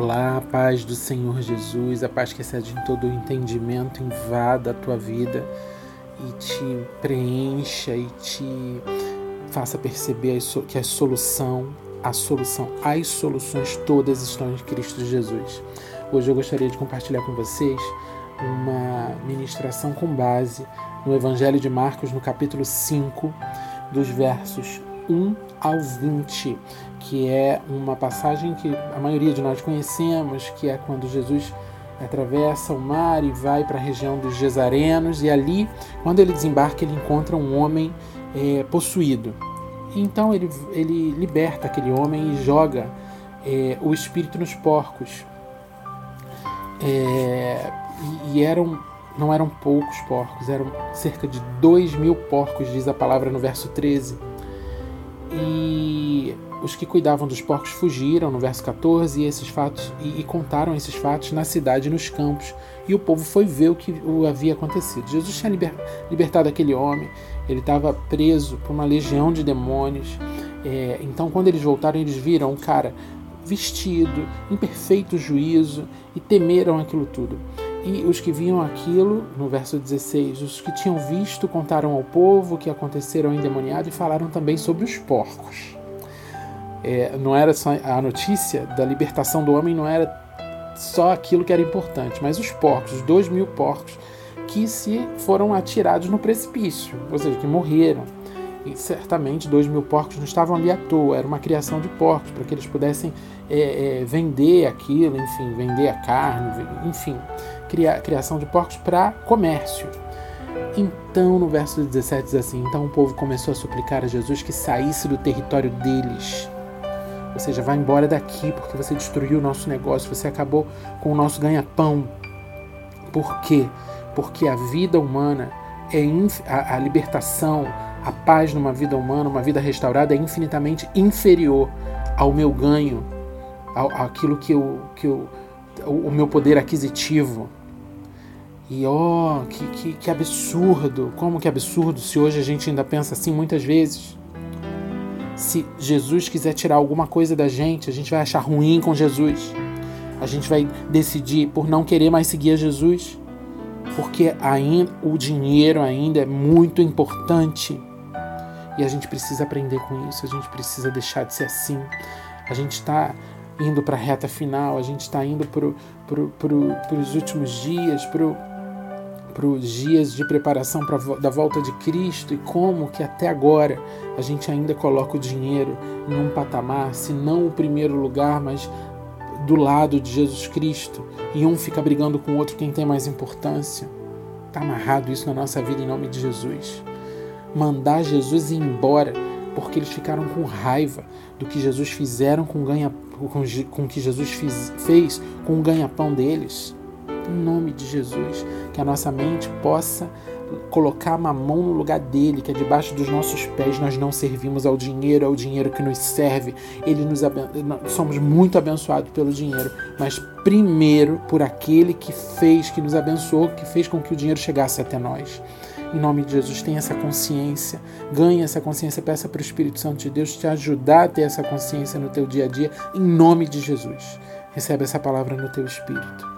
Olá, paz do Senhor Jesus, a paz que excede em todo o entendimento, invada a tua vida e te preencha e te faça perceber que a solução, a solução, as soluções todas estão em Cristo Jesus. Hoje eu gostaria de compartilhar com vocês uma ministração com base no Evangelho de Marcos, no capítulo 5, dos versos 1 ao 20, que é uma passagem que a maioria de nós conhecemos, que é quando Jesus atravessa o mar e vai para a região dos Gesarenos, e ali, quando ele desembarca, ele encontra um homem é, possuído. Então ele, ele liberta aquele homem e joga é, o espírito nos porcos. É, e, eram não eram poucos porcos, eram cerca de dois mil porcos, diz a palavra no verso 13. E os que cuidavam dos porcos fugiram, no verso 14, e esses fatos e, e, contaram esses fatos na cidade e nos campos. E o povo foi ver o que o havia acontecido. Jesus tinha liber, libertado aquele homem, ele estava preso por uma legião de demônios. É, então, quando eles voltaram, eles viram um cara vestido, em perfeito juízo, e temeram aquilo tudo. E os que viam aquilo, no verso 16, os que tinham visto contaram ao povo o que aconteceram endemoniado e falaram também sobre os porcos. É, não era só a notícia da libertação do homem, não era só aquilo que era importante, mas os porcos, os dois mil porcos que se foram atirados no precipício, ou seja, que morreram. E certamente dois mil porcos não estavam ali à toa, era uma criação de porcos para que eles pudessem é, é, vender aquilo, enfim, vender a carne, enfim, criar, criação de porcos para comércio. Então, no verso 17 diz assim: Então o povo começou a suplicar a Jesus que saísse do território deles. Ou seja, vá embora daqui porque você destruiu o nosso negócio, você acabou com o nosso ganha-pão. Por quê? Porque a vida humana é a, a libertação, a paz numa vida humana, uma vida restaurada é infinitamente inferior ao meu ganho, ao, àquilo que eu, que eu, o meu poder aquisitivo. E ó, oh, que, que, que absurdo! Como que absurdo se hoje a gente ainda pensa assim muitas vezes. Se Jesus quiser tirar alguma coisa da gente, a gente vai achar ruim com Jesus. A gente vai decidir por não querer mais seguir a Jesus, porque ainda o dinheiro ainda é muito importante. E a gente precisa aprender com isso, a gente precisa deixar de ser assim. A gente está indo para a reta final, a gente está indo para pro, pro, os últimos dias, para os dias de preparação pra, da volta de Cristo e como que até agora a gente ainda coloca o dinheiro em um patamar, se não o primeiro lugar, mas do lado de Jesus Cristo e um fica brigando com o outro quem tem mais importância. Está amarrado isso na nossa vida em nome de Jesus. Mandar Jesus embora porque eles ficaram com raiva do que Jesus fizeram com ganha com, com que Jesus fiz, fez com o ganha-pão deles em nome de Jesus, que a nossa mente possa colocar uma mão no lugar dele, que é debaixo dos nossos pés. Nós não servimos ao dinheiro, é o dinheiro que nos serve. Ele nos somos muito abençoados pelo dinheiro, mas primeiro por aquele que fez, que nos abençoou, que fez com que o dinheiro chegasse até nós. Em nome de Jesus, tenha essa consciência, ganhe essa consciência, peça para o Espírito Santo de Deus te ajudar a ter essa consciência no teu dia a dia, em nome de Jesus. Recebe essa palavra no teu espírito.